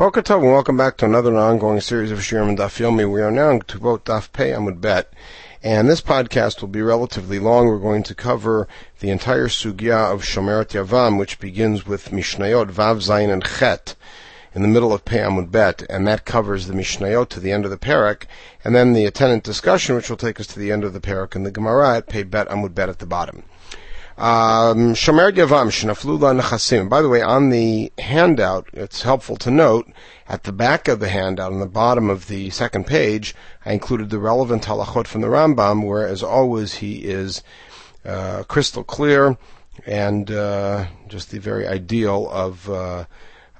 Boker Tov, and welcome back to another ongoing series of Shirim and Daf Yomi. We are now to vote Daf Pei Amud Bet, and this podcast will be relatively long. We're going to cover the entire sugya of Shomeret Yavam, which begins with Mishnayot Vav Zayin and Chet in the middle of Pei Amud Bet, and that covers the Mishnayot to the end of the parak, and then the attendant discussion, which will take us to the end of the parak and the Gemara at Pei Bet Amud Bet at the bottom. Um, Shomer Shnaflula Nechasim. By the way, on the handout, it's helpful to note at the back of the handout, on the bottom of the second page, I included the relevant halachot from the Rambam, where, as always, he is uh, crystal clear and uh, just the very ideal of. Uh,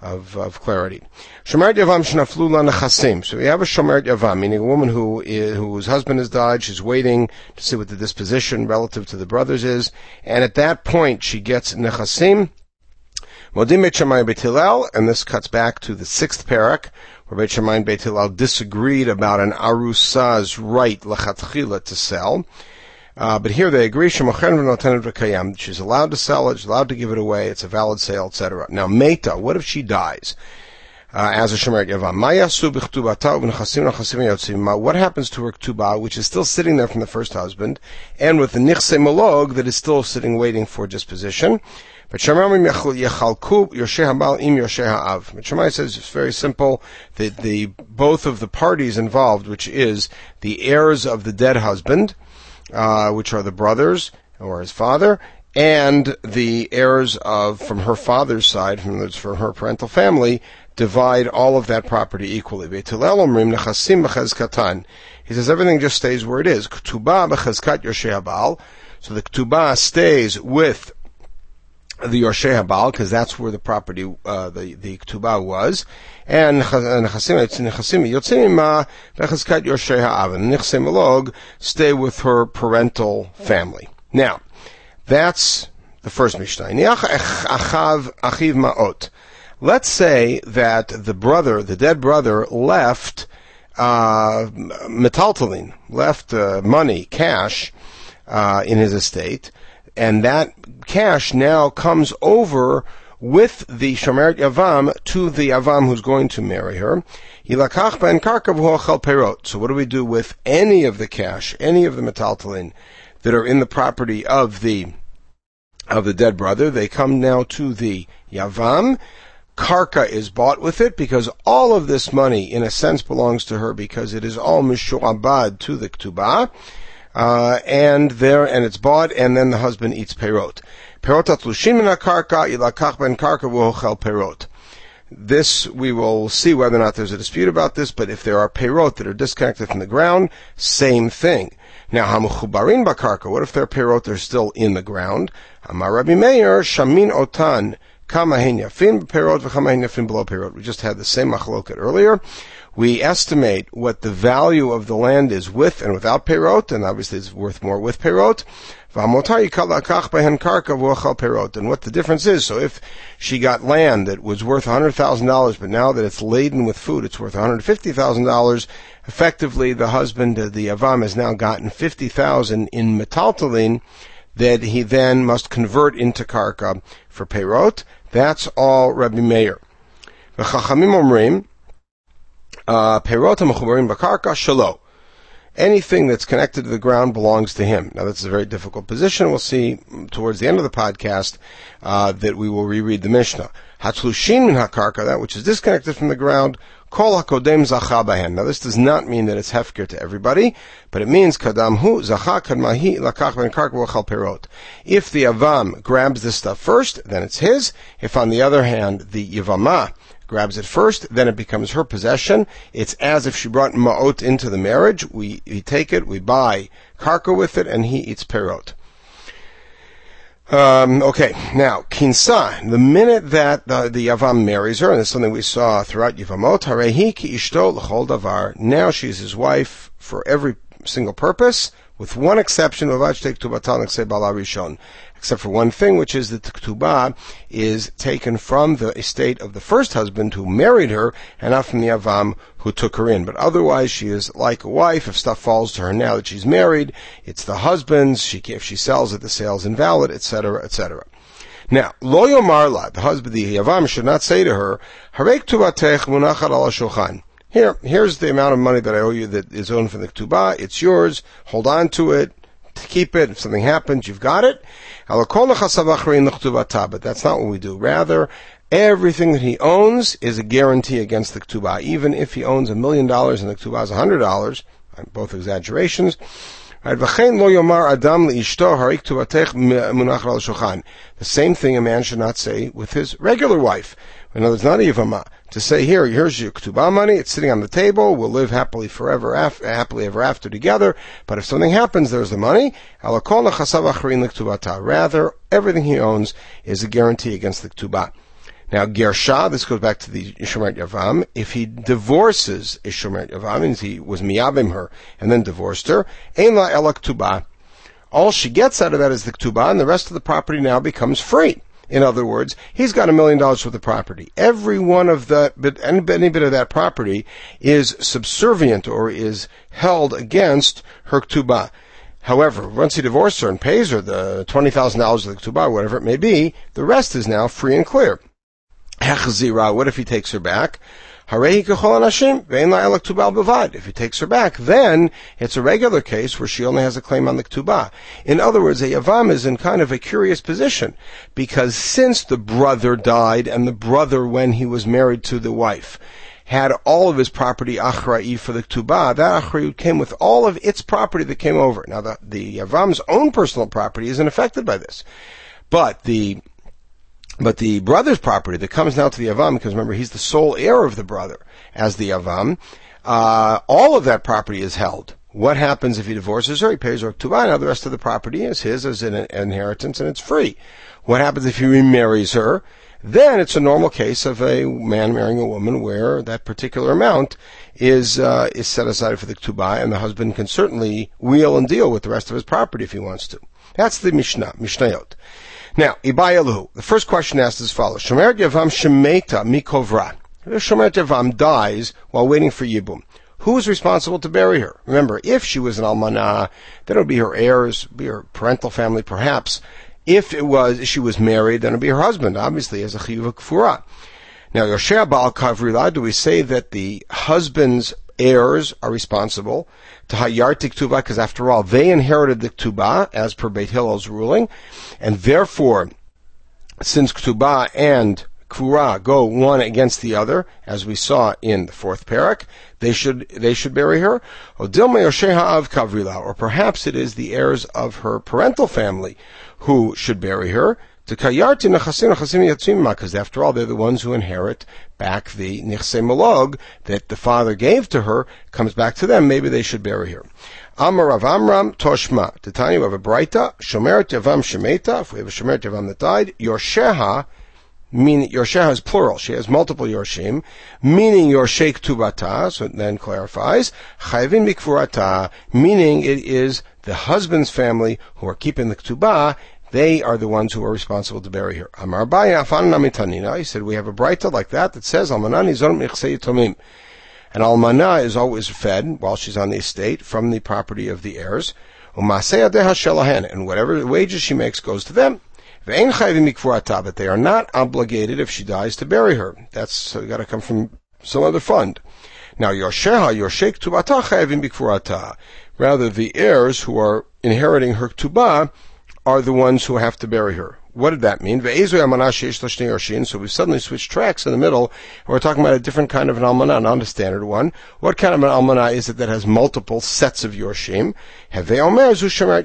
of, of clarity. Shomert Yavam Shnaflula Nechasim. So we have a Shomert Yavam, meaning a woman who is, whose husband has died, she's waiting to see what the disposition relative to the brothers is, and at that point she gets Nechasim, Modim Beit Shammai and this cuts back to the sixth parak, where Beit and Beit disagreed about an Arusa's right, Lechatchila, to sell. Uh, but here they agree, she's allowed to sell it, she's allowed to give it away, it's a valid sale, etc. Now, Meta, what if she dies? Uh, as a Shemeret Yavam. What happens to her Ktubah, which is still sitting there from the first husband, and with the Nichse Malog that is still sitting waiting for disposition? Beit Shammai says it's very simple. that the both of the parties involved, which is the heirs of the dead husband, uh, which are the brothers or his father, and the heirs of from her father's side, from from her parental family, divide all of that property equally. He says everything just stays where it is. So the ketubah stays with the Yosheh Habal, because that's where the property, uh, the, the Ketubah was. And Nechasim Yotzim Vechazkat Yosheh Ha'av. Nechsim Alog stay with her parental family. Now, that's the first Mishnah. Achav Achiv Ma'ot. Let's say that the brother, the dead brother, left uh, left uh, money, cash, uh, in his estate, and that cash now comes over with the Shomeret Yavam to the Yavam who's going to marry her. So what do we do with any of the cash, any of the metaltalin that are in the property of the of the dead brother? They come now to the Yavam. Karka is bought with it because all of this money, in a sense, belongs to her because it is all mishu'abad to the Ktubah uh, and there, and it's bought, and then the husband eats perot. Perot karka ilakach ben karka perot. This, we will see whether or not there's a dispute about this, but if there are perot that are disconnected from the ground, same thing. Now, hamuchubarin bakarka, what if their perot are still in the ground? Amar Rabbi Meir, shamin otan. We just had the same machloket earlier we estimate what the value of the land is with and without peyrot, and obviously it's worth more with peyrot. And what the difference is, so if she got land that was worth $100,000, but now that it's laden with food, it's worth $150,000, effectively the husband, of the Avam, has now gotten 50000 in metaltalin that he then must convert into karka for peyrot. That's all Rabbi Meir. Perotum Hubarim Bakarka Shalh. Anything that's connected to the ground belongs to him. Now, that's a very difficult position. We'll see towards the end of the podcast uh, that we will reread the Mishnah. Hatzlushin min hakarka, that which is disconnected from the ground, kol hakodem zacha Now, this does not mean that it's hefker to everybody, but it means kadam hu zacha kadmahi lakach ben karka perot. If the avam grabs this stuff first, then it's his. If, on the other hand, the yavama grabs it first, then it becomes her possession. It's as if she brought ma'ot into the marriage. We, we take it, we buy karka with it, and he eats perot. Um, okay, now kinsa. The minute that the, the yavam marries her, and it's something we saw throughout Yavamot, harehi ki ishto l'chol davar. Now she's his wife for every single purpose, with one exception. Of take rishon except for one thing, which is that the ketubah is taken from the estate of the first husband who married her, and not from the avam who took her in. But otherwise, she is like a wife. If stuff falls to her now that she's married, it's the husband's. She, if she sells it, the sale's invalid, etc., etc. Now, lo yomarla, the husband, the Yavam, should not say to her, Harek tuvatech munachar al shulchan. Here, here's the amount of money that I owe you that is owed from the ketubah. It's yours. Hold on to it. Keep it. If something happens, you've got it. But that's not what we do. Rather, everything that he owns is a guarantee against the ketubah. Even if he owns a million dollars and the ketubah is a hundred dollars, both exaggerations, the same thing a man should not say with his regular wife. In other words, not Ivama. To say, here, here's your ketubah money, it's sitting on the table, we'll live happily forever, af- happily ever after together, but if something happens, there's the money. Rather, everything he owns is a guarantee against the ketubah. Now, Gersha, this goes back to the Ishomeret Yavam. If he divorces Ishomeret Yavam, means he was miyabim her and then divorced her, Ein la elak. All she gets out of that is the ktuba, and the rest of the property now becomes free. In other words, he's got a million dollars worth of property. Every one of the, any, any bit of that property is subservient or is held against her ktuba. However, once he divorces her and pays her the $20,000 of the ktuba, whatever it may be, the rest is now free and clear. Hechzira, what if he takes her back? If he takes her back, then it's a regular case where she only has a claim on the ketubah. In other words, a yavam is in kind of a curious position because since the brother died and the brother, when he was married to the wife, had all of his property achra'i for the ketubah, that achra'ut came with all of its property that came over. Now, the, the yavam's own personal property isn't affected by this. But the but the brother's property that comes now to the Avam, because remember, he's the sole heir of the brother as the Avam, uh, all of that property is held. What happens if he divorces her? He pays her to Now the rest of the property is his as an inheritance and it's free. What happens if he remarries her? Then it's a normal case of a man marrying a woman where that particular amount is uh, is set aside for the ketubah, and the husband can certainly wheel and deal with the rest of his property if he wants to. That's the Mishnah, Mishnayot. Now, Ibayalu. The first question asked as follows: Shomer Yavam Shemeta Mikovra. If Shomer Yavam dies while waiting for Yibum, who is responsible to bury her? Remember, if she was an almanah, then it would be her heirs, be her parental family, perhaps. If it was she was married, then it would be her husband, obviously, as a chiyuv kfura. Now, Yoshea Baal Kavrila, do we say that the husband's heirs are responsible to Hayar Tiktuba, because after all, they inherited the Ktuba, as per Beit Hillel's ruling, and therefore, since Ktuba and Kura go one against the other, as we saw in the fourth parak, they should they should bury her. Or perhaps it is the heirs of her parental family who should bury her. Because after all, they're the ones who inherit back the nichse malog that the father gave to her, comes back to them. Maybe they should bury her. Amar of Amram Toshma. Titani, we have a Braita. Shomeret Yavam Shemeta. If we have a Shomeret Yavam that died, Yorsheha, meaning Yorsheha is plural. She has multiple Yorshim, meaning Yorshek Tubata, so it then clarifies. Chayvin Mikfurata, meaning it is the husband's family who are keeping the Ktubah, they are the ones who are responsible to bury her. Amar He said, we have a Braita like that that says, Almanani Zorim Tomim. An almana is always fed while she's on the estate from the property of the heirs. And whatever wages she makes goes to them. But they are not obligated if she dies to bury her. That's got to come from some other fund. Now, Yosheha, Yoshek Tubata Chayvim Bikfurata. Rather, the heirs who are inheriting her Tubah are the ones who have to bury her. What did that mean? So we suddenly switched tracks in the middle, we're talking about a different kind of an almanah, not a standard one. What kind of an almanah is it that has multiple sets of yorshim? That's a shemeret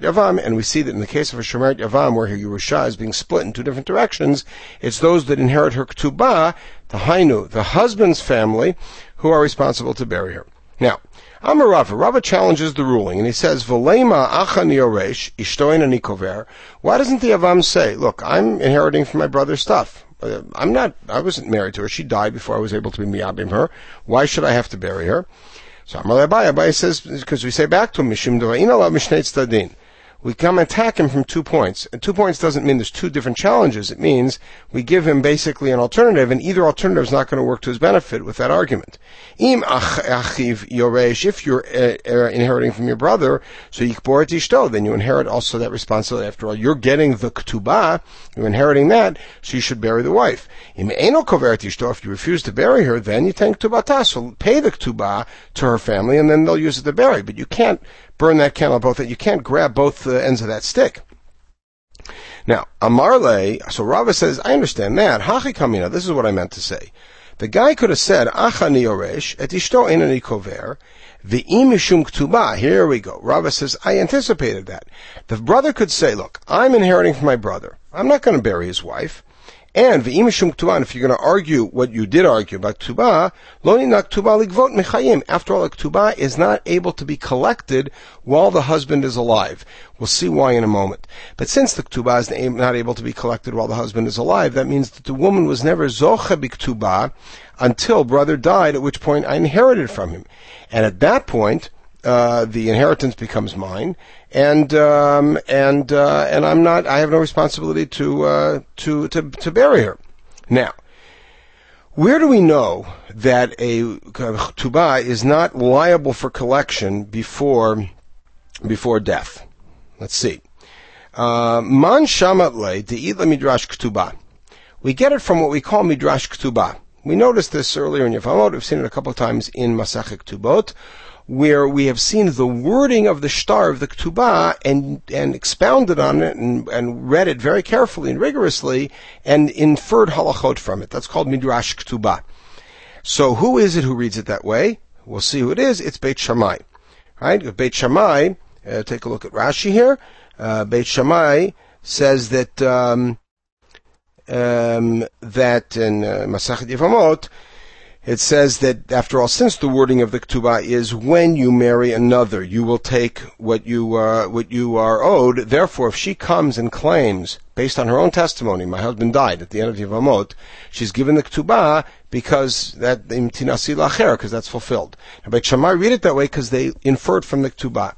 yavam, and we see that in the case of a shemeret yavam, where her yerusha is being split in two different directions, it's those that inherit her ketubah, the hainu, the husband's family, who are responsible to bury her. Now, Amar Rava. Rava challenges the ruling, and he says, "V'lema acha nioresh ishtoin anikover." Why doesn't the Avam say, "Look, I'm inheriting from my brother's stuff. I'm not. I wasn't married to her. She died before I was able to be miyabim her. Why should I have to bury her?" So Amar Abai says, because we say back to him, Mishim mishnei tzadin. We come attack him from two points. And two points doesn't mean there's two different challenges. It means we give him basically an alternative, and either alternative is not going to work to his benefit with that argument. Im achiv yoresh, if you're uh, uh, inheriting from your brother, so yikboret ishto, then you inherit also that responsibility. After all, you're getting the ketubah, you're inheriting that, so you should bury the wife. Im if you refuse to bury her, then you take ketubata, so pay the ketubah to her family, and then they'll use it to bury. But you can't burn that candle both. That you can't grab both the ends of that stick. Now, Amarle, so Rava says, I understand that. Hachi kamina, this is what I meant to say. The guy could have said, Achani oresh, et ishto enani kover, v'im mishum ktuba. Here we go. Rava says, I anticipated that. The brother could say, look, I'm inheriting from my brother. I'm not going to bury his wife. And v'imishum ktuba, if you're going to argue what you did argue about ktuba, lo ninak ktuba ligvot mechayim. After all, a ktuba is not able to be collected while the husband is alive. We'll see why in a moment. But since the ktuba is not able to be collected while the husband is alive, that means that the woman was never zocha b'ktuba until brother died, at which point I inherited from him. And at that point, uh, the inheritance becomes mine, and um, and uh, and I'm not. I have no responsibility to uh, to to to bury her. Now, where do we know that a tuba is not liable for collection before before death? Let's see. Uh, Man shamat le midrash ktuba. We get it from what we call midrash ktuba. We noticed this earlier in Yevamot. We've seen it a couple of times in Masachet Ktubot where we have seen the wording of the star of the Ketubah and, and expounded on it and, and read it very carefully and rigorously and inferred halachot from it. That's called Midrash Ketubah. So who is it who reads it that way? We'll see who it is. It's Beit Shammai. Right? Beit Shammai, uh, take a look at Rashi here. Uh, Beit Shammai says that, um, um, that in uh, Masachet Yevamot, it says that after all, since the wording of the ketubah is when you marry another, you will take what you uh, what you are owed. Therefore, if she comes and claims, based on her own testimony, my husband died at the end of Yevamot, she's given the ketubah because that because that's fulfilled. Now, Beit Shammai read it that way because they inferred from the ketubah.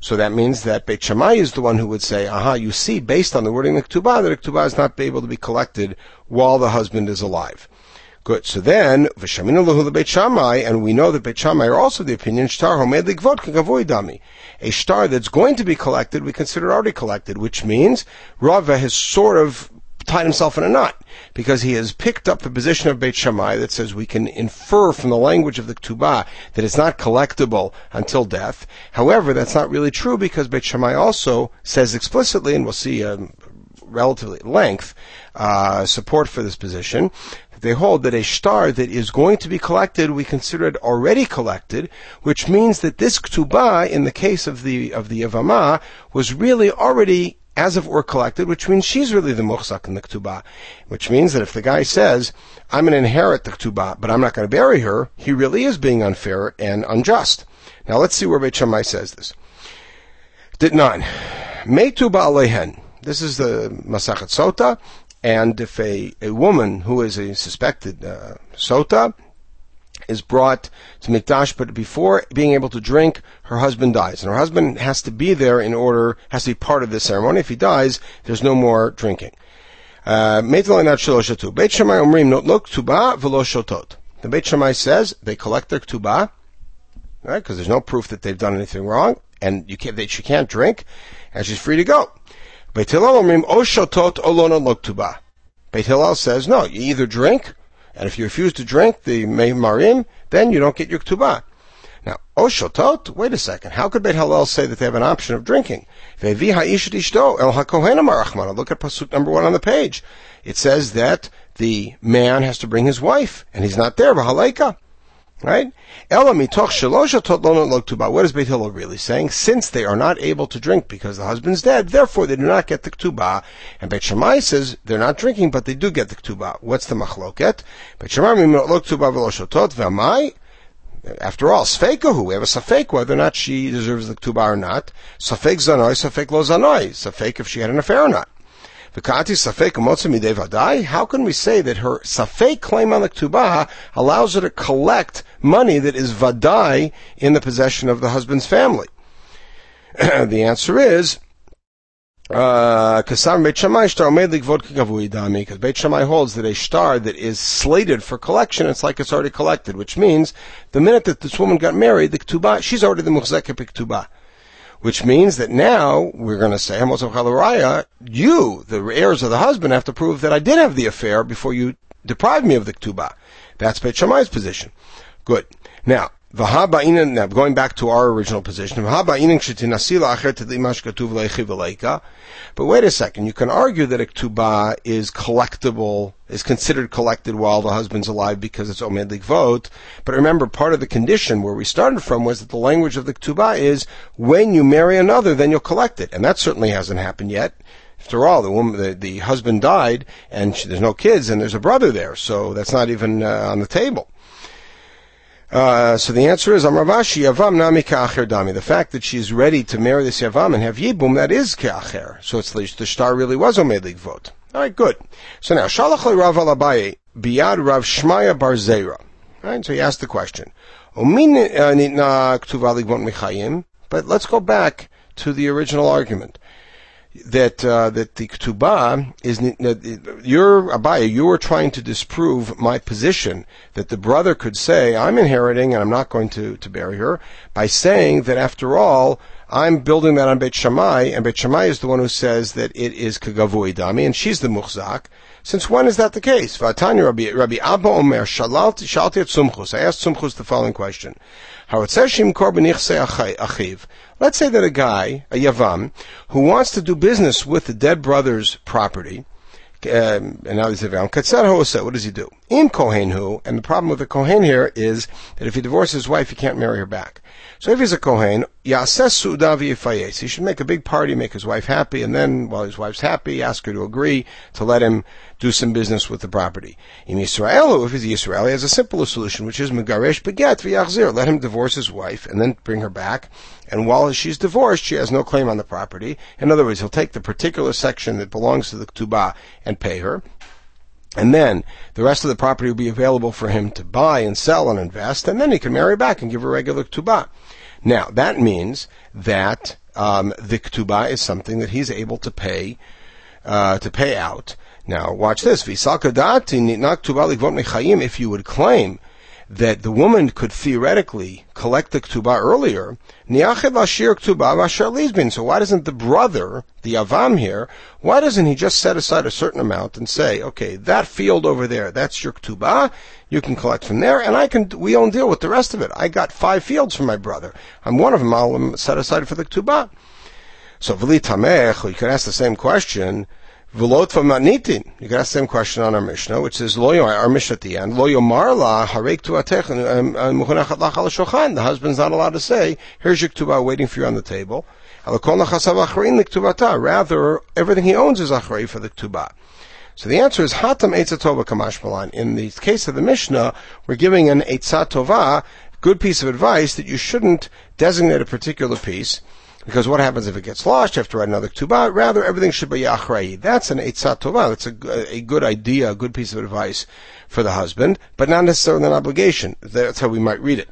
So that means that Beit Shammai is the one who would say, aha, you see, based on the wording of the ketubah, that the ketubah is not able to be collected while the husband is alive. Good. So then, v'shamina lahu Beit Shammai, and we know that Beit are also the opinion shtar homed ligvot dami. A star that's going to be collected, we consider already collected, which means Rava has sort of tied himself in a knot because he has picked up the position of Beit that says we can infer from the language of the Ketubah that it's not collectible until death. However, that's not really true because Beit also says explicitly, and we'll see um, relatively length uh, support for this position they hold that a star that is going to be collected, we consider it already collected, which means that this ktubah, in the case of the of the Yavama, was really already as if it were collected, which means she's really the muhsak in the ktubah. Which means that if the guy says, I'm going to inherit the ktubah, but I'm not going to bury her, he really is being unfair and unjust. Now let's see where Beit Shammai says this. Did nine. Metu ba'alehen. This is the Masachet Sota, and if a, a woman who is a suspected uh, sota is brought to Mikdash, but before being able to drink, her husband dies. And her husband has to be there in order, has to be part of the ceremony. If he dies, there's no more drinking. Uh, Beit Shammai Omrim look tuba v'lo shotot. The Beit Shammai says they collect their tuba, right? Because there's no proof that they've done anything wrong, and you can't, they, she can't drink, and she's free to go. Beit Hillel omrim o shotot olona loktuba. Beit Hillel says, no, you either drink, and if you refuse to drink the marim, then you don't get your ktubah. Now, o shotot, wait a second, how could Beit Hillel say that they have an option of drinking? El Look at pasuk number one on the page. It says that the man has to bring his wife, and he's not there, v'halaika. Right? What is Beit Hillel really saying? Since they are not able to drink because the husband's dead, therefore they do not get the ketubah. And Beit Shammai says they're not drinking, but they do get the ketubah. What's the machloket? Beit Shammai v'amai. After all, sfeikahu, we have a safek whether or not she deserves the ketubah or not. Safek zanoi, safek lo zanoi. Safek if she had an affair or not. Safek How can we say that her Safek claim on the Ketubah allows her to collect money that is Vadai in the possession of the husband's family? the answer is because uh, Beit Shammai holds that a star that is slated for collection, it's like it's already collected, which means the minute that this woman got married, the ketubah, she's already the muchzekah ketubah. Which means that now we're going to say, you, the heirs of the husband, have to prove that I did have the affair before you deprived me of the ketubah. That's Beit Shammai's position. Good. Now, now, going back to our original position, but wait a second, you can argue that a ketubah is collectible, is considered collected while the husband's alive because it's omed vote. But remember, part of the condition where we started from was that the language of the ketubah is when you marry another, then you'll collect it. And that certainly hasn't happened yet. After all, the woman, the, the husband died, and she, there's no kids, and there's a brother there, so that's not even uh, on the table. Uh, so the answer is Amravashi Yavam Nami Dami. The fact that she's ready to marry this Yavam and have Yibum, that is Ka'acher. So it's the star really was Omed vote. Alright, good. So now, Shalach Rav Alabaye, Biyad Rav Shmaya Barzera. Alright, so he asked the question. Uh. But let's go back to the original argument that uh, that the ketubah is you're Abaya. you are trying to disprove my position that the brother could say I'm inheriting and I'm not going to to bury her by saying that after all I'm building that on Beit Shammai and Beit Shammai is the one who says that it is kagavui dami and she's the muchzak. Since when is that the case? Vatanya Rabbi Rabbi Abba Omer shalti shalti at Sumchus. I asked Sumchus the following question. Let's say that a guy, a Yavam, who wants to do business with the dead brother's property, um, and now he's Yavam, what does he do? In Kohen who, and the problem with the Kohen here is that if he divorces his wife, he can't marry her back. So if he's a Kohen, Yases Sudavi Fayes, he should make a big party, make his wife happy, and then while his wife's happy, ask her to agree to let him do some business with the property. In Israel, if he's Israel, he has a simpler solution, which is Megaresh Beget V'Yachzir, let him divorce his wife and then bring her back. And while she's divorced, she has no claim on the property. In other words, he'll take the particular section that belongs to the Ketubah and pay her. And then the rest of the property will be available for him to buy and sell and invest, and then he can marry back and give a regular ketubah. Now, that means that um, the ketubah is something that he's able to pay uh, to pay out. Now, watch this. If you would claim that the woman could theoretically collect the ketubah earlier, so why doesn't the brother, the avam here, why doesn't he just set aside a certain amount and say, okay, that field over there, that's your ketubah, you can collect from there, and I can, we don't deal with the rest of it. I got five fields for my brother. I'm one of them, I'll um, set aside for the ketubah. So, v'li tamech, you could ask the same question, V'lot v'matnitin. You can ask the same question on our Mishnah, which says, lo our Mishnah at the end, lo yomar la harek tuatech um, um, al shulchan. The husband's not allowed to say, here's your ketubah waiting for you on the table. Rather, everything he owns is achrei for the ketubah. So the answer is hatam eitzatova kamash. In the case of the Mishnah, we're giving an eitzatova, good piece of advice that you shouldn't designate a particular piece because what happens if it gets lost? You have to write another ketubah. Rather, everything should be yachrei. That's an eitzat tovah. That's a, a good idea, a good piece of advice for the husband, but not necessarily an obligation. That's how we might read it.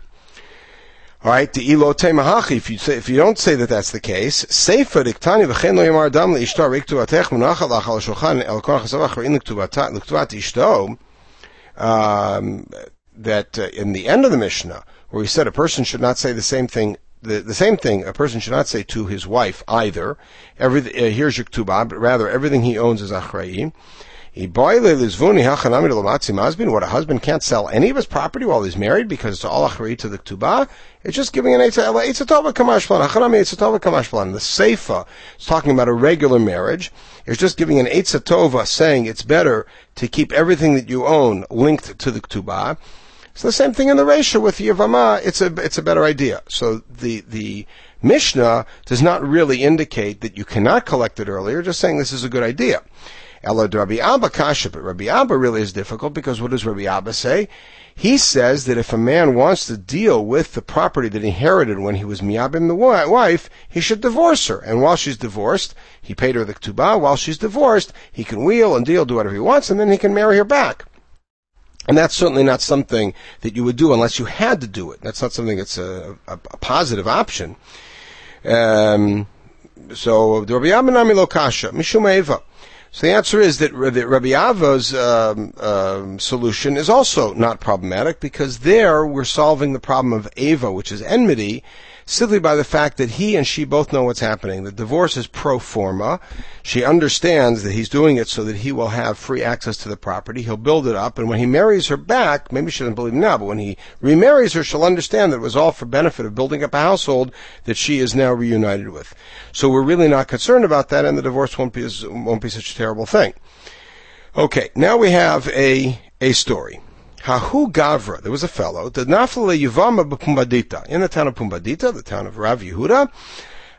All right, the ilote mahachi. If you say, if you don't say that that's the case, sefer diktani v'chen lo yamar dam leishto riktu atech munachal achal shulchan el kol chasavach rein liktuvat ishto. Um, that uh, in the end of the Mishnah, where he said a person should not say the same thing the, the same thing a person should not say to his wife either. Every, uh, here's your ktubah, but rather everything he owns is achrayim. What a husband can't sell any of his property while he's married because it's all achrayim to the ktubah. It's just giving an eitzatova. The seifa is talking about a regular marriage. It's just giving an eitzatova saying it's better to keep everything that you own linked to the ktubah. So the same thing in the ratio with Yavama, it's a, it's a better idea. So the, the Mishnah does not really indicate that you cannot collect it earlier, just saying this is a good idea. Ella Rabbi Abba Kasha, but Rabbi Abba really is difficult because what does Rabbi Abba say? He says that if a man wants to deal with the property that he inherited when he was miyabim the wife, he should divorce her. And while she's divorced, he paid her the ketubah. While she's divorced, he can wheel and deal, do whatever he wants, and then he can marry her back. And that's certainly not something that you would do unless you had to do it. That's not something that's a, a, a positive option. Um, so the Rabbi Yamanami Lokasha, Mishum Eva. So the answer is that, that Rabbi Ava's um, um, solution is also not problematic because there we're solving the problem of Ava, which is enmity, simply by the fact that he and she both know what's happening. The divorce is pro forma. She understands that he's doing it so that he will have free access to the property. He'll build it up, and when he marries her back, maybe she doesn't believe now, but when he remarries her, she'll understand that it was all for benefit of building up a household that she is now reunited with. So we're really not concerned about that, and the divorce won't be won't be such a terrible thing. Okay, now we have a a story. Hahu Gavra, there was a fellow, the Nafle Yuvama Pumbadita, in the town of Pumbadita, the town of Rav Yehuda,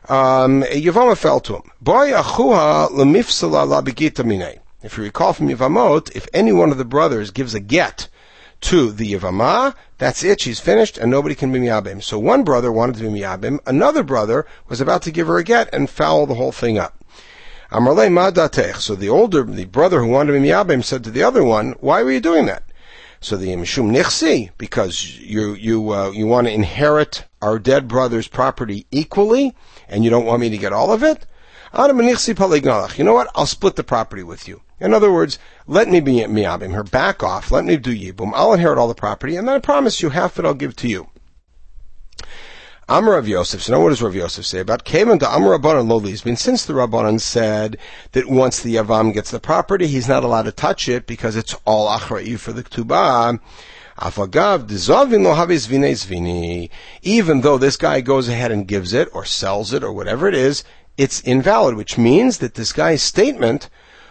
um, Yavama fell to him. Boy Achuha Lemifsala Labigita Mine. If you recall from Yavamot, if any one of the brothers gives a get to the Yavama, that's it, she's finished, and nobody can be Miyabim. So one brother wanted to be Miyabim, another brother was about to give her a get and foul the whole thing up. Amarle Madatech. So the older, the brother who wanted to be Miyabim said to the other one, why were you doing that? So the Mishum Nichsi, because you, you, uh, you want to inherit our dead brother's property equally, and you don't want me to get all of it? You know what? I'll split the property with you. In other words, let me be miyabim, her back off, let me do yibum, I'll inherit all the property, and then I promise you half of it I'll give to you. Amar Rav Yosef. So now what does Rav Yosef say about Kavan to Amar Rabbanan Lo Lizbin? Since the Rabbanan said that once the Yavam gets the property, he's not allowed to touch it because it's all Achra'i for the vini. Even though this guy goes ahead and gives it or sells it or whatever it is, it's invalid, which means that this guy's statement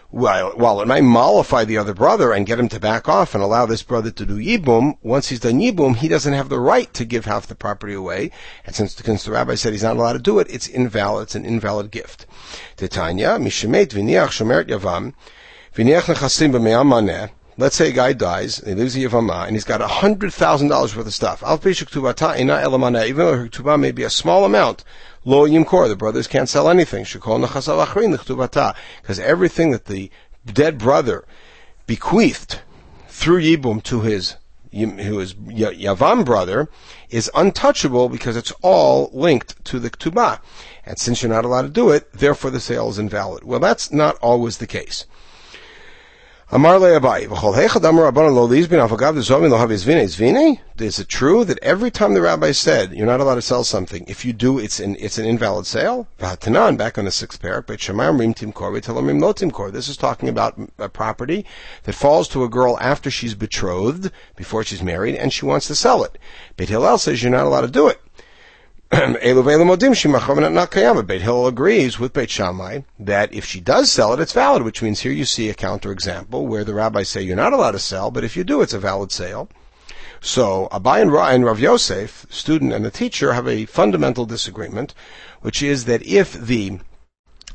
while, while it might mollify the other brother and get him to back off and allow this brother to do yibum, once he's done yibum, he doesn't have the right to give half the property away. And since, since the rabbi said he's not allowed to do it, it's invalid. It's an invalid gift. Titania, mishemet shomeret yavam, b'me'am Let's say a guy dies, he leaves a Yavama, and he's got $100,000 worth of stuff. Even though her ktubah may be a small amount, Lo yimkor, the brothers can't sell anything. Because everything that the dead brother bequeathed through Yibum to his who is Yavam brother, is untouchable because it's all linked to the Ktubah. And since you're not allowed to do it, therefore the sale is invalid. Well, that's not always the case. Amar Abai, Is it true that every time the rabbi said you're not allowed to sell something, if you do, it's an it's an invalid sale? V'hatanan, back on the sixth parak, but Shemar Rim Timkor, V'telamim No Timkor. This is talking about a property that falls to a girl after she's betrothed, before she's married, and she wants to sell it. Beit Hillel says you're not allowed to do it. Beit Hillel agrees with Beit Shammai that if she does sell it, it's valid, which means here you see a counterexample where the rabbis say you're not allowed to sell, but if you do, it's a valid sale. So Abai and, Ra- and Rav Yosef, student and the teacher, have a fundamental disagreement, which is that if the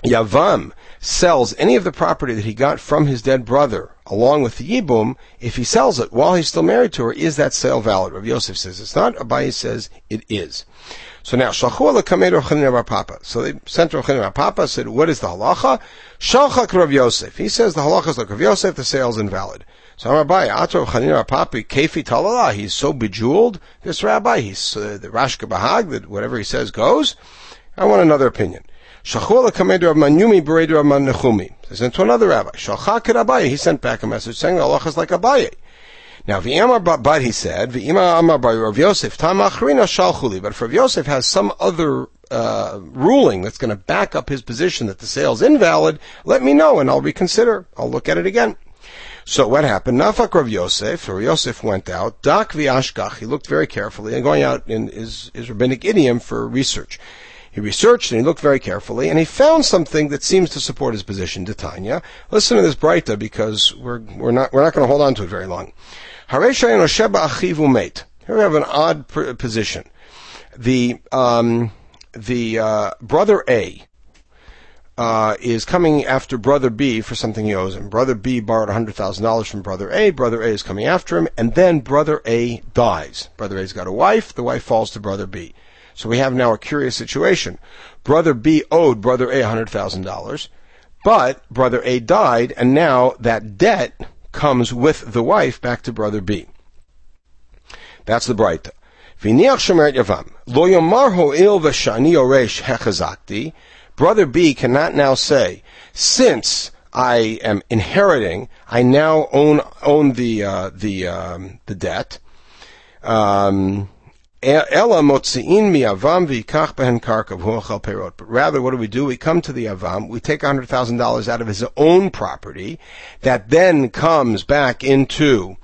Yavam sells any of the property that he got from his dead brother, along with the Yibum, if he sells it while he's still married to her, is that sale valid? Rav Yosef says it's not. Abai says it is. So now, Shalchu Kameir Chanin Bar Papa. So they sent to Chanin Bar Papa, said, what is the halacha? Shalchak Rav Yosef. He says the halacha is like Rav Yosef, the sale is invalid. So Rabbi, Ato Chanin Bar Papa, Kefi Talala, he's so bejeweled, this rabbi, he's uh, the Rashka Bahag, that whatever he says goes. I want another opinion. Shachol Kameir Rav Manumi Bereder Rav Man Nechumi. Says into another rabbi, Shalchak Abaye, he sent back a message saying the halacha is like Abaye. Now, but he said. But if Rav Yosef has some other uh, ruling that's going to back up his position that the sale is invalid, let me know and I'll reconsider. I'll look at it again. So what happened? Nafak Rav Yosef, Rav Yosef went out, dak v'ashkach, he looked very carefully, and going out in his rabbinic idiom for research. He researched and he looked very carefully, and he found something that seems to support his position, Titania. Listen to this Breita because we're, we're not, we're not going to hold on to it very long. Here we have an odd position. The um, the uh, brother A uh, is coming after brother B for something he owes him. Brother B borrowed hundred thousand dollars from brother A. Brother A is coming after him, and then brother A dies. Brother A's got a wife. The wife falls to brother B. So we have now a curious situation. Brother B owed brother A hundred thousand dollars, but brother A died, and now that debt comes with the wife back to brother B. That's the hechazakti. brother B cannot now say, since I am inheriting, I now own own the uh, the um, the debt. Um, Ella motziin mi avam behen karkav huachal perot. But rather, what do we do? We come to the avam, we take hundred thousand dollars out of his own property, that then comes back into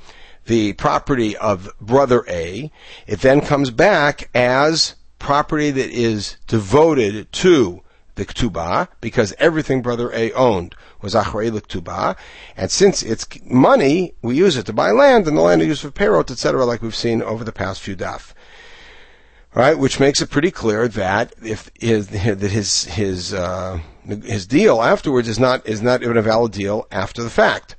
the property of brother A. It then comes back as property that is devoted to the ketubah, because everything brother A owned was achrei ketubah, and since it's money, we use it to buy land, and the land is used for perot, etc., like we've seen over the past few daf right? Which makes it pretty clear that if his that his his uh, his deal afterwards is not is not even a valid deal after the fact.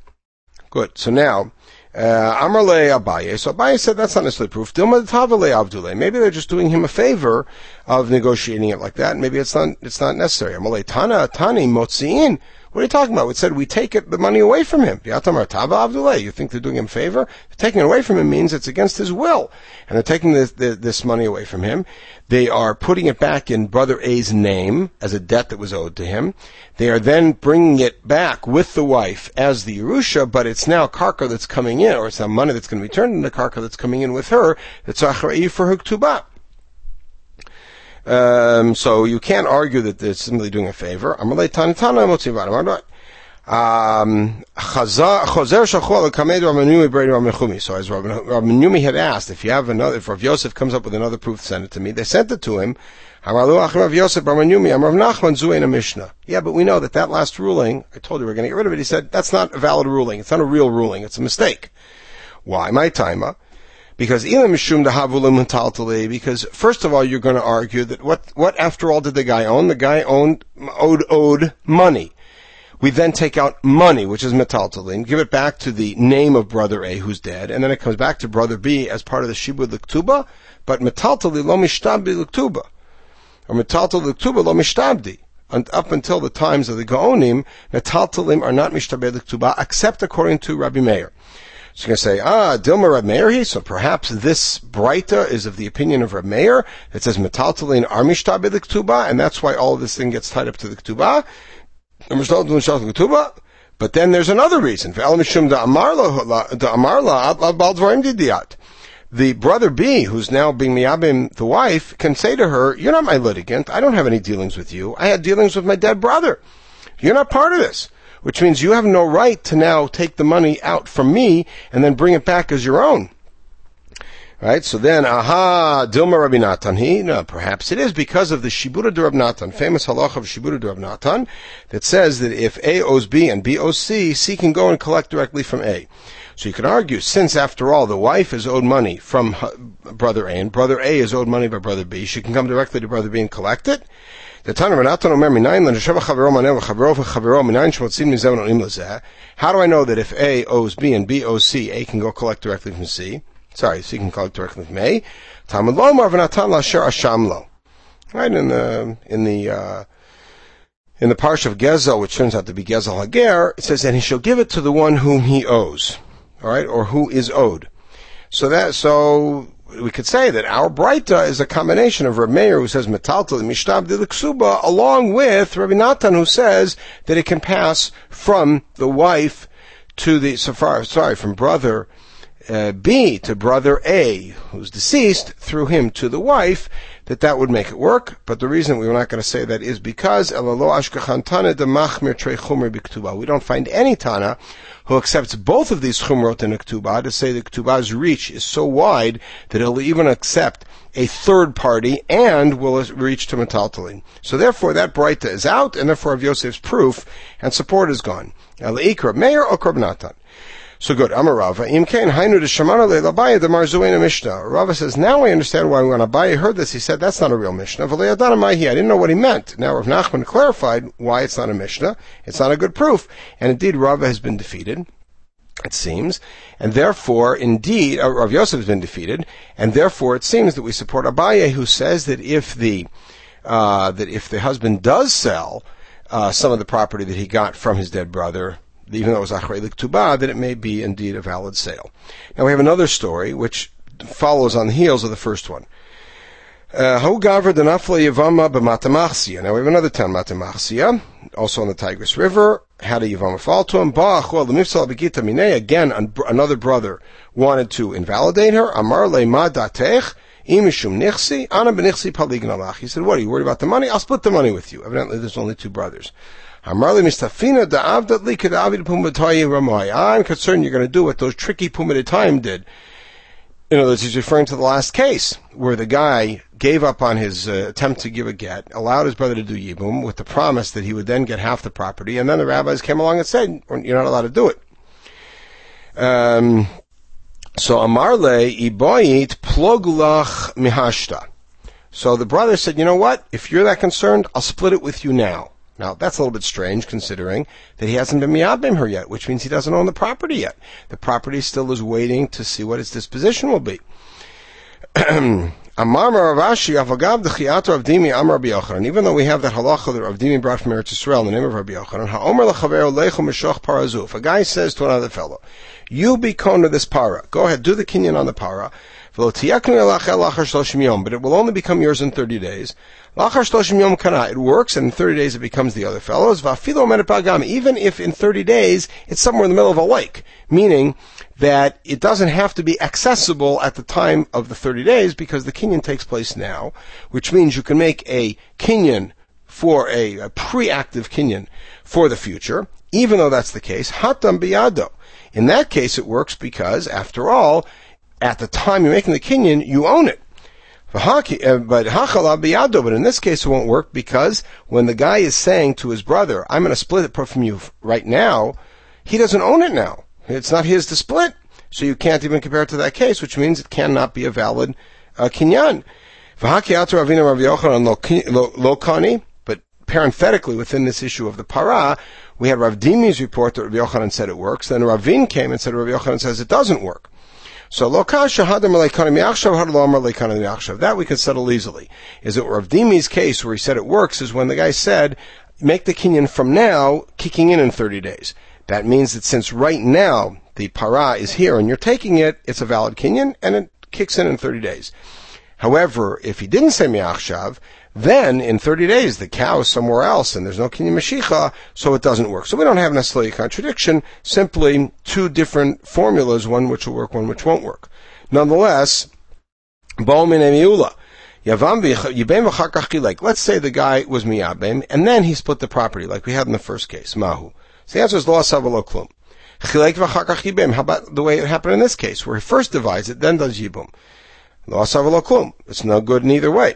Good. So now. Uh, Amarle Abaye. So Abaye said that's not necessarily proof. Dilma Tavale Avdule. Maybe they're just doing him a favor of negotiating it like that. Maybe it's not it's not necessary. Amarle Tana Tani Motziin. What are you talking about? It said we take it, the money away from him. You think they're doing him a favor? Taking it away from him means it's against his will. And they're taking this, this money away from him. They are putting it back in brother A's name as a debt that was owed to him. They are then bringing it back with the wife as the Yerusha, but it's now Karka that's coming in, or it's now money that's going to be turned into Karka that's coming in with her, It's Achra'i for her Ktubah. Um, so you can't argue that they're simply doing a favor. Um, So as Ramanumi had asked, if you have another, if Rav Yosef comes up with another proof, send it to me. They sent it to him. Yeah, but we know that that last ruling, I told you we are going to get rid of it. He said, that's not a valid ruling. It's not a real ruling. It's a mistake. Why? My timer. Because because first of all, you're going to argue that what, what after all did the guy own? The guy owned, owed, owed money. We then take out money, which is metaltalin, give it back to the name of brother A who's dead, and then it comes back to brother B as part of the shibud l'ktuba, but metaltalin lo mishtabdi l'ktuba. Or metaltal l'ktuba lo mishtabdi. And up until the times of the Gaonim, metaltalim are not mishtabed l'ktuba, except according to Rabbi Meir. You're going to say, ah, Dilma Rab Meir, so perhaps this Breita is of the opinion of Rab Meir that says Metaltalin Armishta the Ktuba, and that's why all of this thing gets tied up to the Ktuba. But then there's another reason. The brother B, who's now being Miyabim, the wife, can say to her, You're not my litigant. I don't have any dealings with you. I had dealings with my dead brother. You're not part of this which means you have no right to now take the money out from me and then bring it back as your own. Right? So then, aha, Dilma Rabbi Natan. He, no, perhaps it is because of the Shibura de Rabbi Natan, famous halacha of Shibura de Rabbi Natan, that says that if A owes B and B owes C, C can go and collect directly from A. So you can argue, since after all the wife is owed money from brother A and brother A is owed money by brother B, she can come directly to brother B and collect it. How do I know that if A owes B and B owes C, A can go collect directly from C? Sorry, C can collect directly from A. Right, in the, in the, uh, in the parsha of Gezel, which turns out to be Gezel Hager, it says, and he shall give it to the one whom he owes. Alright, or who is owed. So that, so, we could say that our Breita is a combination of Rabbi Meir who says metaltal mishtab ksuba, along with Rabbi Natan who says that it can pass from the wife to the sorry from brother uh, B to brother A who's deceased through him to the wife that that would make it work. But the reason we are not going to say that is because we don't find any Tana who accepts both of these chumrot in a to say the ketubah's reach is so wide that it'll even accept a third party and will reach to metaltalin. So therefore that breita is out, and therefore of Yosef's proof and support is gone. Ikra Meir or Natan. So good. Amarava. Imkain hainu de shamana le labaya de marzuena mishnah. Rava says, now I understand why when Abaye heard this, he said, that's not a real mishnah. I didn't know what he meant. Now Rav Nachman clarified why it's not a mishnah. It's not a good proof. And indeed, Rava has been defeated. It seems, and therefore, indeed, uh, Rav Yosef has been defeated, and therefore it seems that we support Abaye, who says that if the uh, that if the husband does sell uh, some of the property that he got from his dead brother, even though it was Achrei Tuba, that it may be indeed a valid sale. Now we have another story which follows on the heels of the first one. Uh. Now we have another town, Matamachsia, also on the Tigris River. How did Yavama fall to him? Again, another brother wanted to invalidate her. Amar le ma datech. He said, what, are you worried about the money? I'll split the money with you. Evidently there's only two brothers. I'm concerned you're going to do what those tricky pumatayim did. In other words, he's referring to the last case where the guy gave up on his uh, attempt to give a get, allowed his brother to do yibum with the promise that he would then get half the property, and then the rabbis came along and said, "You're not allowed to do it." Um, so Amarle iboyit ploglach mihashta. So the brother said, "You know what? If you're that concerned, I'll split it with you now." Now, that's a little bit strange considering that he hasn't been miyabim her yet, which means he doesn't own the property yet. The property still is waiting to see what its disposition will be. Amar of Even though we have that halacha that Rav Dimi brought from Eretz Yisrael in the name of Rabbi Yochanan, Ha'omer Lechaver Lechu Meshoch Parazu. If a guy says to another fellow, "You be kona this para. Go ahead, do the kinyan on the para." But it will only become yours in 30 days. It works, and in 30 days it becomes the other fellow's. Even if in 30 days it's somewhere in the middle of a lake, meaning that it doesn't have to be accessible at the time of the 30 days because the kinyan takes place now, which means you can make a kinyan for a, a pre-active kinyan for the future, even though that's the case. In that case, it works because, after all, at the time you're making the kinyan, you own it. Uh, but biyado, but in this case it won't work because when the guy is saying to his brother, I'm going to split it from you right now, he doesn't own it now. It's not his to split. So you can't even compare it to that case, which means it cannot be a valid uh, kinyan. But parenthetically, within this issue of the para, we had Rav Dimi's report that Rav Yochanan said it works. Then Ravin came and said Rav Yochanan says it doesn't work. So That we can settle easily. Is it Rav Dimi's case where he said it works is when the guy said, make the kinyan from now, kicking in in 30 days. That means that since right now the para is here and you're taking it, it's a valid kinyan and it kicks in in 30 days. However, if he didn't say miachshav, then in 30 days the cow is somewhere else and there's no kinyan mashicha, so it doesn't work. So we don't have necessarily a contradiction, simply two different formulas, one which will work, one which won't work. Nonetheless, Baumin emiula. Let's say the guy was miyabim, and then he split the property, like we had in the first case, mahu. So the answer is lo asavalo klum. How about the way it happened in this case, where he first divides it, then does yibum? Lo asavalo klum. It's no good in either way.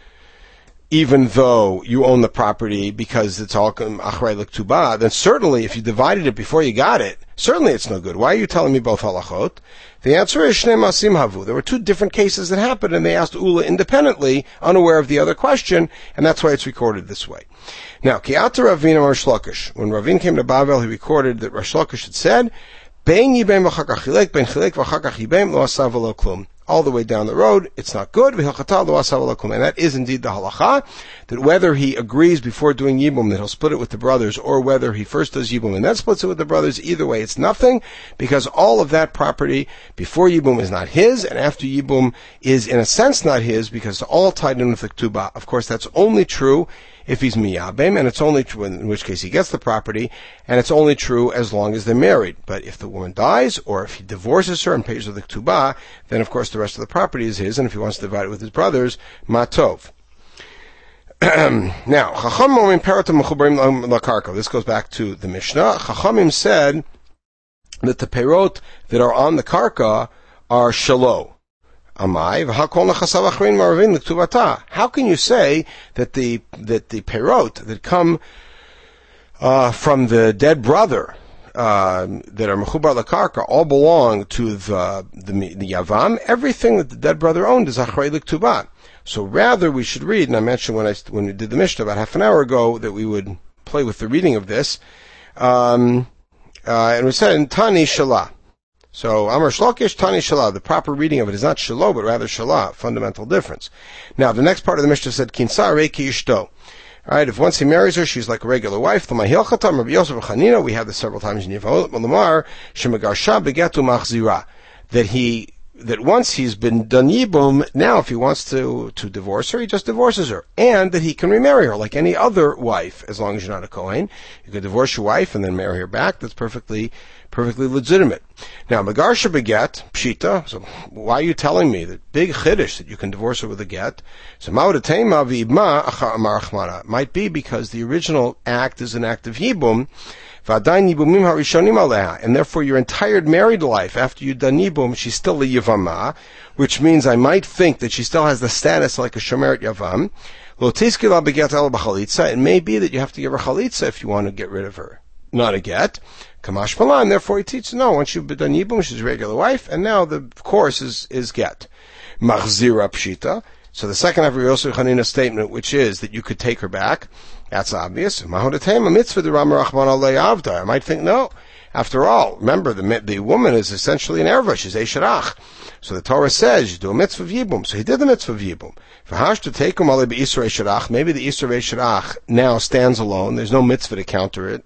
even though you own the property because it's all achrei l'ktuba, then certainly if you divided it before you got it, certainly it's no good. Why are you telling me both halachot? The answer is Shnei Masim Havu. There were two different cases that happened, and they asked Ula independently, unaware of the other question, and that's why it's recorded this way. Now, Kiata Ravina Reish Lakish. When Ravin came to Bavel, he recorded that Reish Lakish had said, All the way down the road, it's not good. And that is indeed the halacha, that whether he agrees before doing Yibum that he'll split it with the brothers, or whether he first does Yibum and then splits it with the brothers, either way it's nothing, because all of that property before Yibum is not his, and after Yibum is in a sense not his, because it's all tied in with the Ketubah. Of course, that's only true if he's miyabim, and it's only true in which case he gets the property, and it's only true as long as they're married. But if the woman dies, or if he divorces her and pays her the ketubah, then of course the rest of the property is his, and if he wants to divide it with his brothers, matov. now. This goes back to the Mishnah. Chachamim said that the perot that are on the karka are shalo. How can you say that the that the perot that come uh, from the dead brother uh, that are mechubar lakarka all belong to the, the the yavam? Everything that the dead brother owned is achrei l'ktuba. So rather, we should read. And I mentioned when I when we did the mishnah about half an hour ago that we would play with the reading of this. Um, uh, and we said in Tani Shalah. So Amar Shlokish Tani Shalah. The proper reading of it is not Shalo, but rather Shalah. Fundamental difference. Now the next part of the Mishnah said Kinsar Reiki Ishto. Alright, if once he marries her, she's like a regular wife. We have this several times in Yevot Lamar, Shemagarsha begetu machzira. That he that once he's been done yibum, now if he wants to, to divorce her, he just divorces her. And that he can remarry her like any other wife, as long as you're not a Kohen. You can divorce your wife and then marry her back. That's perfectly, perfectly legitimate. Now, Magarsha beget, Pshita, so why are you telling me that big chiddush that you can divorce her with a get? So Ma'udatema v'ibma might be because the original act is an act of yibum, and therefore your entire married life, after you done Yibum, she's still a Yavama, which means I might think that she still has the status like a Shomeret Yavam. It may be that you have to give her chalitza if you want to get rid of her. Not a get. Kamash Malan, therefore he teaches, no, once you've done Yibum, she's a regular wife, and now the course is, is get. Machzira Pshita. So the second half of Yosef Hanina's statement, which is that you could take her back, that's obvious. Mahodatema mitzvah the Rama Rachman Avda. I might think no. After all, remember the the woman is essentially an erva. She's a sharach. So the Torah says you do a mitzvah of yibum. So he did the mitzvah of yibum. For hash to take him ali beisrei sharach. Maybe the isrei sharach now stands alone. There's no mitzvah to counter it.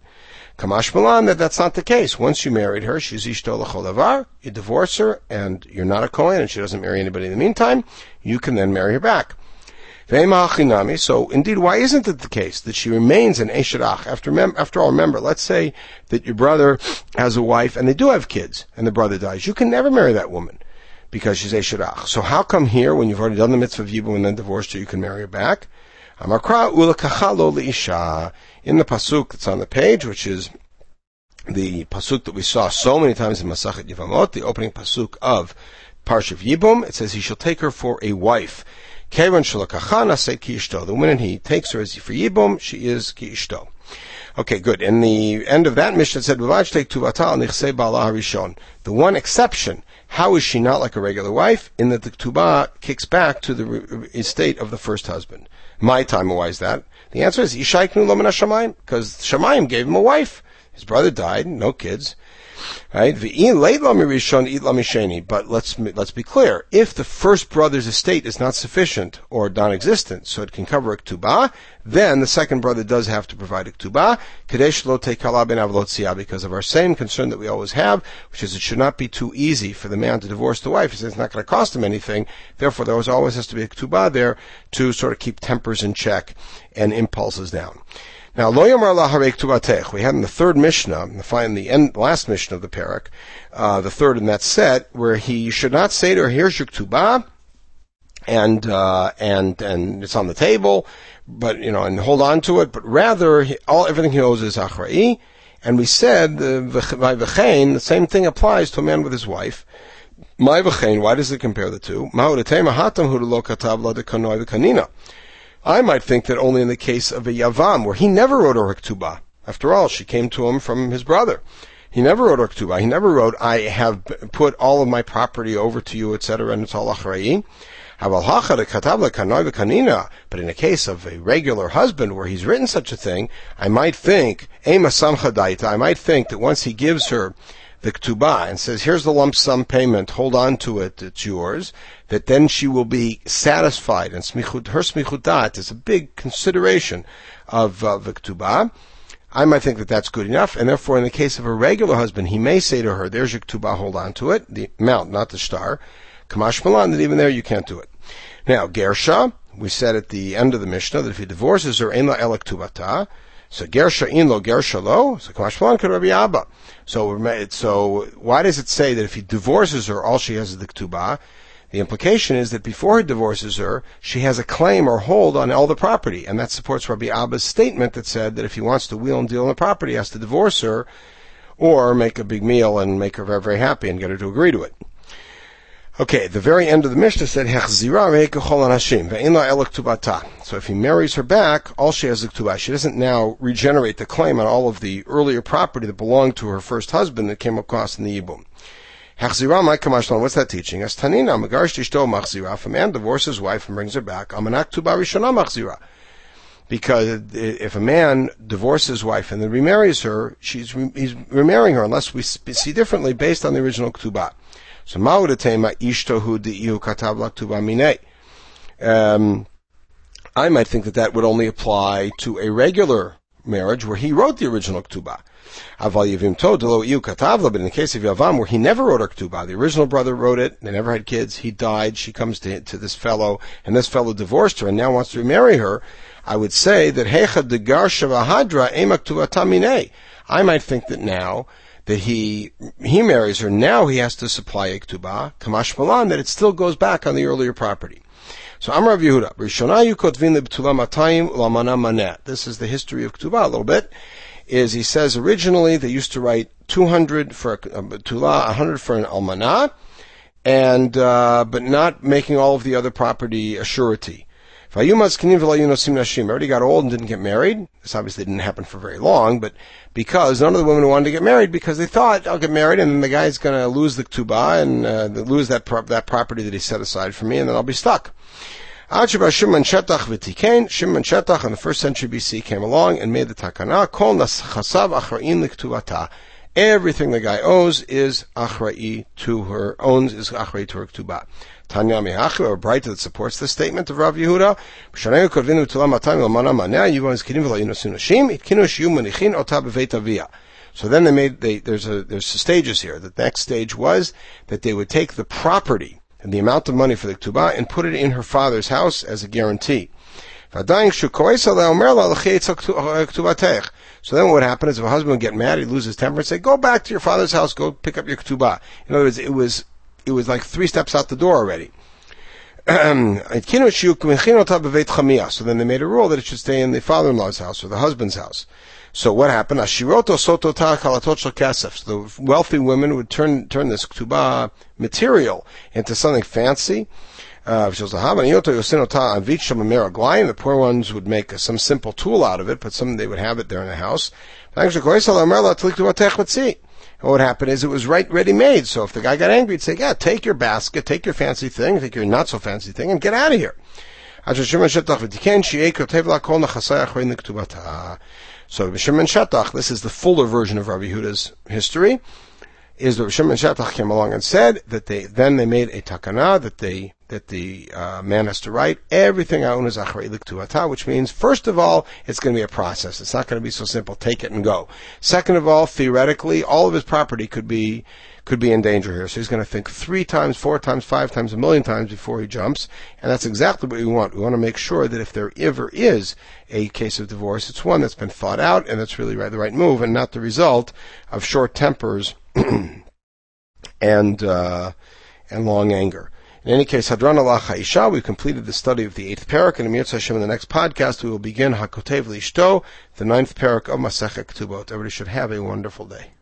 Kamash Malan, that that's not the case. Once you married her, she's ishto l'cholavar, you divorce her, and you're not a Kohen, and she doesn't marry anybody in the meantime, you can then marry her back. So indeed, why isn't it the case that she remains an Esharach? After, mem- after all, remember, let's say that your brother has a wife and they do have kids, and the brother dies. You can never marry that woman because she's Esharach. So how come here, when you've already done the mitzvah of Yibum and then divorced her, you can marry her back? In the pasuk that's on the page, which is the pasuk that we saw so many times in Masachet Yevamot, the opening pasuk of Parshav Yibum. It says he shall take her for a wife. Kevan shalakachana say kiishto. The woman and he takes her as for Yibum, she is kiishto. Okay, good. And the end of that mission said, The one exception, how is she not like a regular wife? In that the ketubah kicks back to the estate of the first husband. My time, why is that? The answer is because Shamayim gave him a wife. His brother died, no kids. Right? But let's let's be clear. If the first brother's estate is not sufficient or non-existent, so it can cover a ketubah, then the second brother does have to provide a ketubah. Because of our same concern that we always have, which is it should not be too easy for the man to divorce the wife. Says it's not going to cost him anything. Therefore, there always has to be a ketubah there to sort of keep tempers in check and impulses down. Now, lo yomar laharek tuvatech. We had in the third Mishnah, in the end, last Mishnah of the parak, uh, the third in that set, where he should not say to her, "Here's your ktubah," and uh, and and it's on the table, but you know, and hold on to it. But rather, he, all everything he owes is achrai. And we said the v'chein, the same thing applies to a man with his wife. My v'chein, why does it compare the two? I might think that only in the case of a Yavam, where he never wrote a Riktubah. After all, she came to him from his brother. He never wrote a Riktubah. He never wrote, I have put all of my property over to you, etc., and it's all Achra'i. But in a case of a regular husband where he's written such a thing, I might think, I might think that once he gives her the ketubah and says, here's the lump sum payment, hold on to it, it's yours, that then she will be satisfied. And smichut, her smichutat is a big consideration of uh, the ketubah. I might think that that's good enough, and therefore in the case of a regular husband, he may say to her, there's your ketubah, hold on to it, the amount, not the star. Kamash Malan, that even there you can't do it. Now, Gersha, we said at the end of the Mishnah that if he divorces her, ein la elek tubata, so Gersha in lo Gersha lo. So Kamashmalan could Rabbi Abba. So so why does it say that if he divorces her, all she has is the ketubah? The implication is that before he divorces her, she has a claim or hold on all the property, and that supports Rabbi Abba's statement that said that if he wants to wheel and deal on the property, he has to divorce her, or make a big meal and make her very, very happy and get her to agree to it. Okay, the very end of the Mishnah said, So if he marries her back, all she has is ktubah. She doesn't now regenerate the claim on all of the earlier property that belonged to her first husband that came across in the Yibum. What's that teaching us? Tanina, If a man divorces his wife and brings her back, Amanak Machzira. because if a man divorces his wife and then remarries her, she's he's remarrying her unless we see differently based on the original ktubah. So ma'udatema ishtohu di'ihu katav laktuba minei. Um, I might think that that would only apply to a regular marriage where he wrote the original Ketubah. Aval Yevim Todelo Iu Katavla, but in the case of Yavam, where he never wrote a Ketubah, the original brother wrote it, they never had kids, he died, she comes to, to this fellow, and this fellow divorced her and now wants to remarry her, I would say that Hecha de Gar Shavahadra Emak Tamine. I might think that now, that he he marries her, now he has to supply a ketubah, kamash malan, that it still goes back on the earlier property. So Amar Yehuda, Rishonayu kotvin. This is the history of ketubah a little bit is he says originally they used to write 200 for a betula, 100 for an almanah, and uh, but not making all of the other property a surety. Everybody got old and didn't get married. This obviously didn't happen for very long, but because none of the women wanted to get married because they thought I'll get married and then the guy's going to lose the ketubah and uh, lose that pro- that property that he set aside for me, and then I'll be stuck. Shimon Shetach Shimon Shetach in the first century BC came along and made the takana, Kol chasav achra'in. Everything the guy owes is achra'i to her, owns is achra'i to her ktubah. Tanya Mihachu, a brighter that supports the statement of Rav Yehuda. So then they made, they, there's a, there's stages here. The next stage was that they would take the property and the amount of money for the ketubah and put it in her father's house as a guarantee. Uh, so then what would happen is if a husband would get mad, he'd lose his temper and say, go back to your father's house, go pick up your ketubah. In other words, it was, it was like three steps out the door already. so then they made a rule that it should stay in the father-in-law's house or the husband's house. So what happened? Soto kesef. The wealthy women would turn turn this ketubah material into something fancy. Uh, the poor ones would make some simple tool out of it, but some they would have it there in the house. What would happen is it was right ready made. So if the guy got angry, he'd say, "Yeah, take your basket, take your fancy thing, take your not so fancy thing, and get out of here." So Shimon this is the fuller version of Rabbi Huda's history, is that Shimon Shetach came along and said that they then they made a takana that they that the uh, man has to write everything I own is which means first of all it's going to be a process. It's not going to be so simple. Take it and go. Second of all, theoretically, all of his property could be could be in danger here. So he's going to think three times, four times, five times, a million times before he jumps. And that's exactly what we want. We want to make sure that if there ever is a case of divorce, it's one that's been thought out and that's really right, the right move and not the result of short tempers and, uh, and long anger. In any case, Hadran Alach Ha'isha, we've completed the study of the eighth parak, and Amir Hashem in the next podcast we will begin Hakotev Lishto, the ninth parak of Masechet Ketubot. Everybody should have a wonderful day.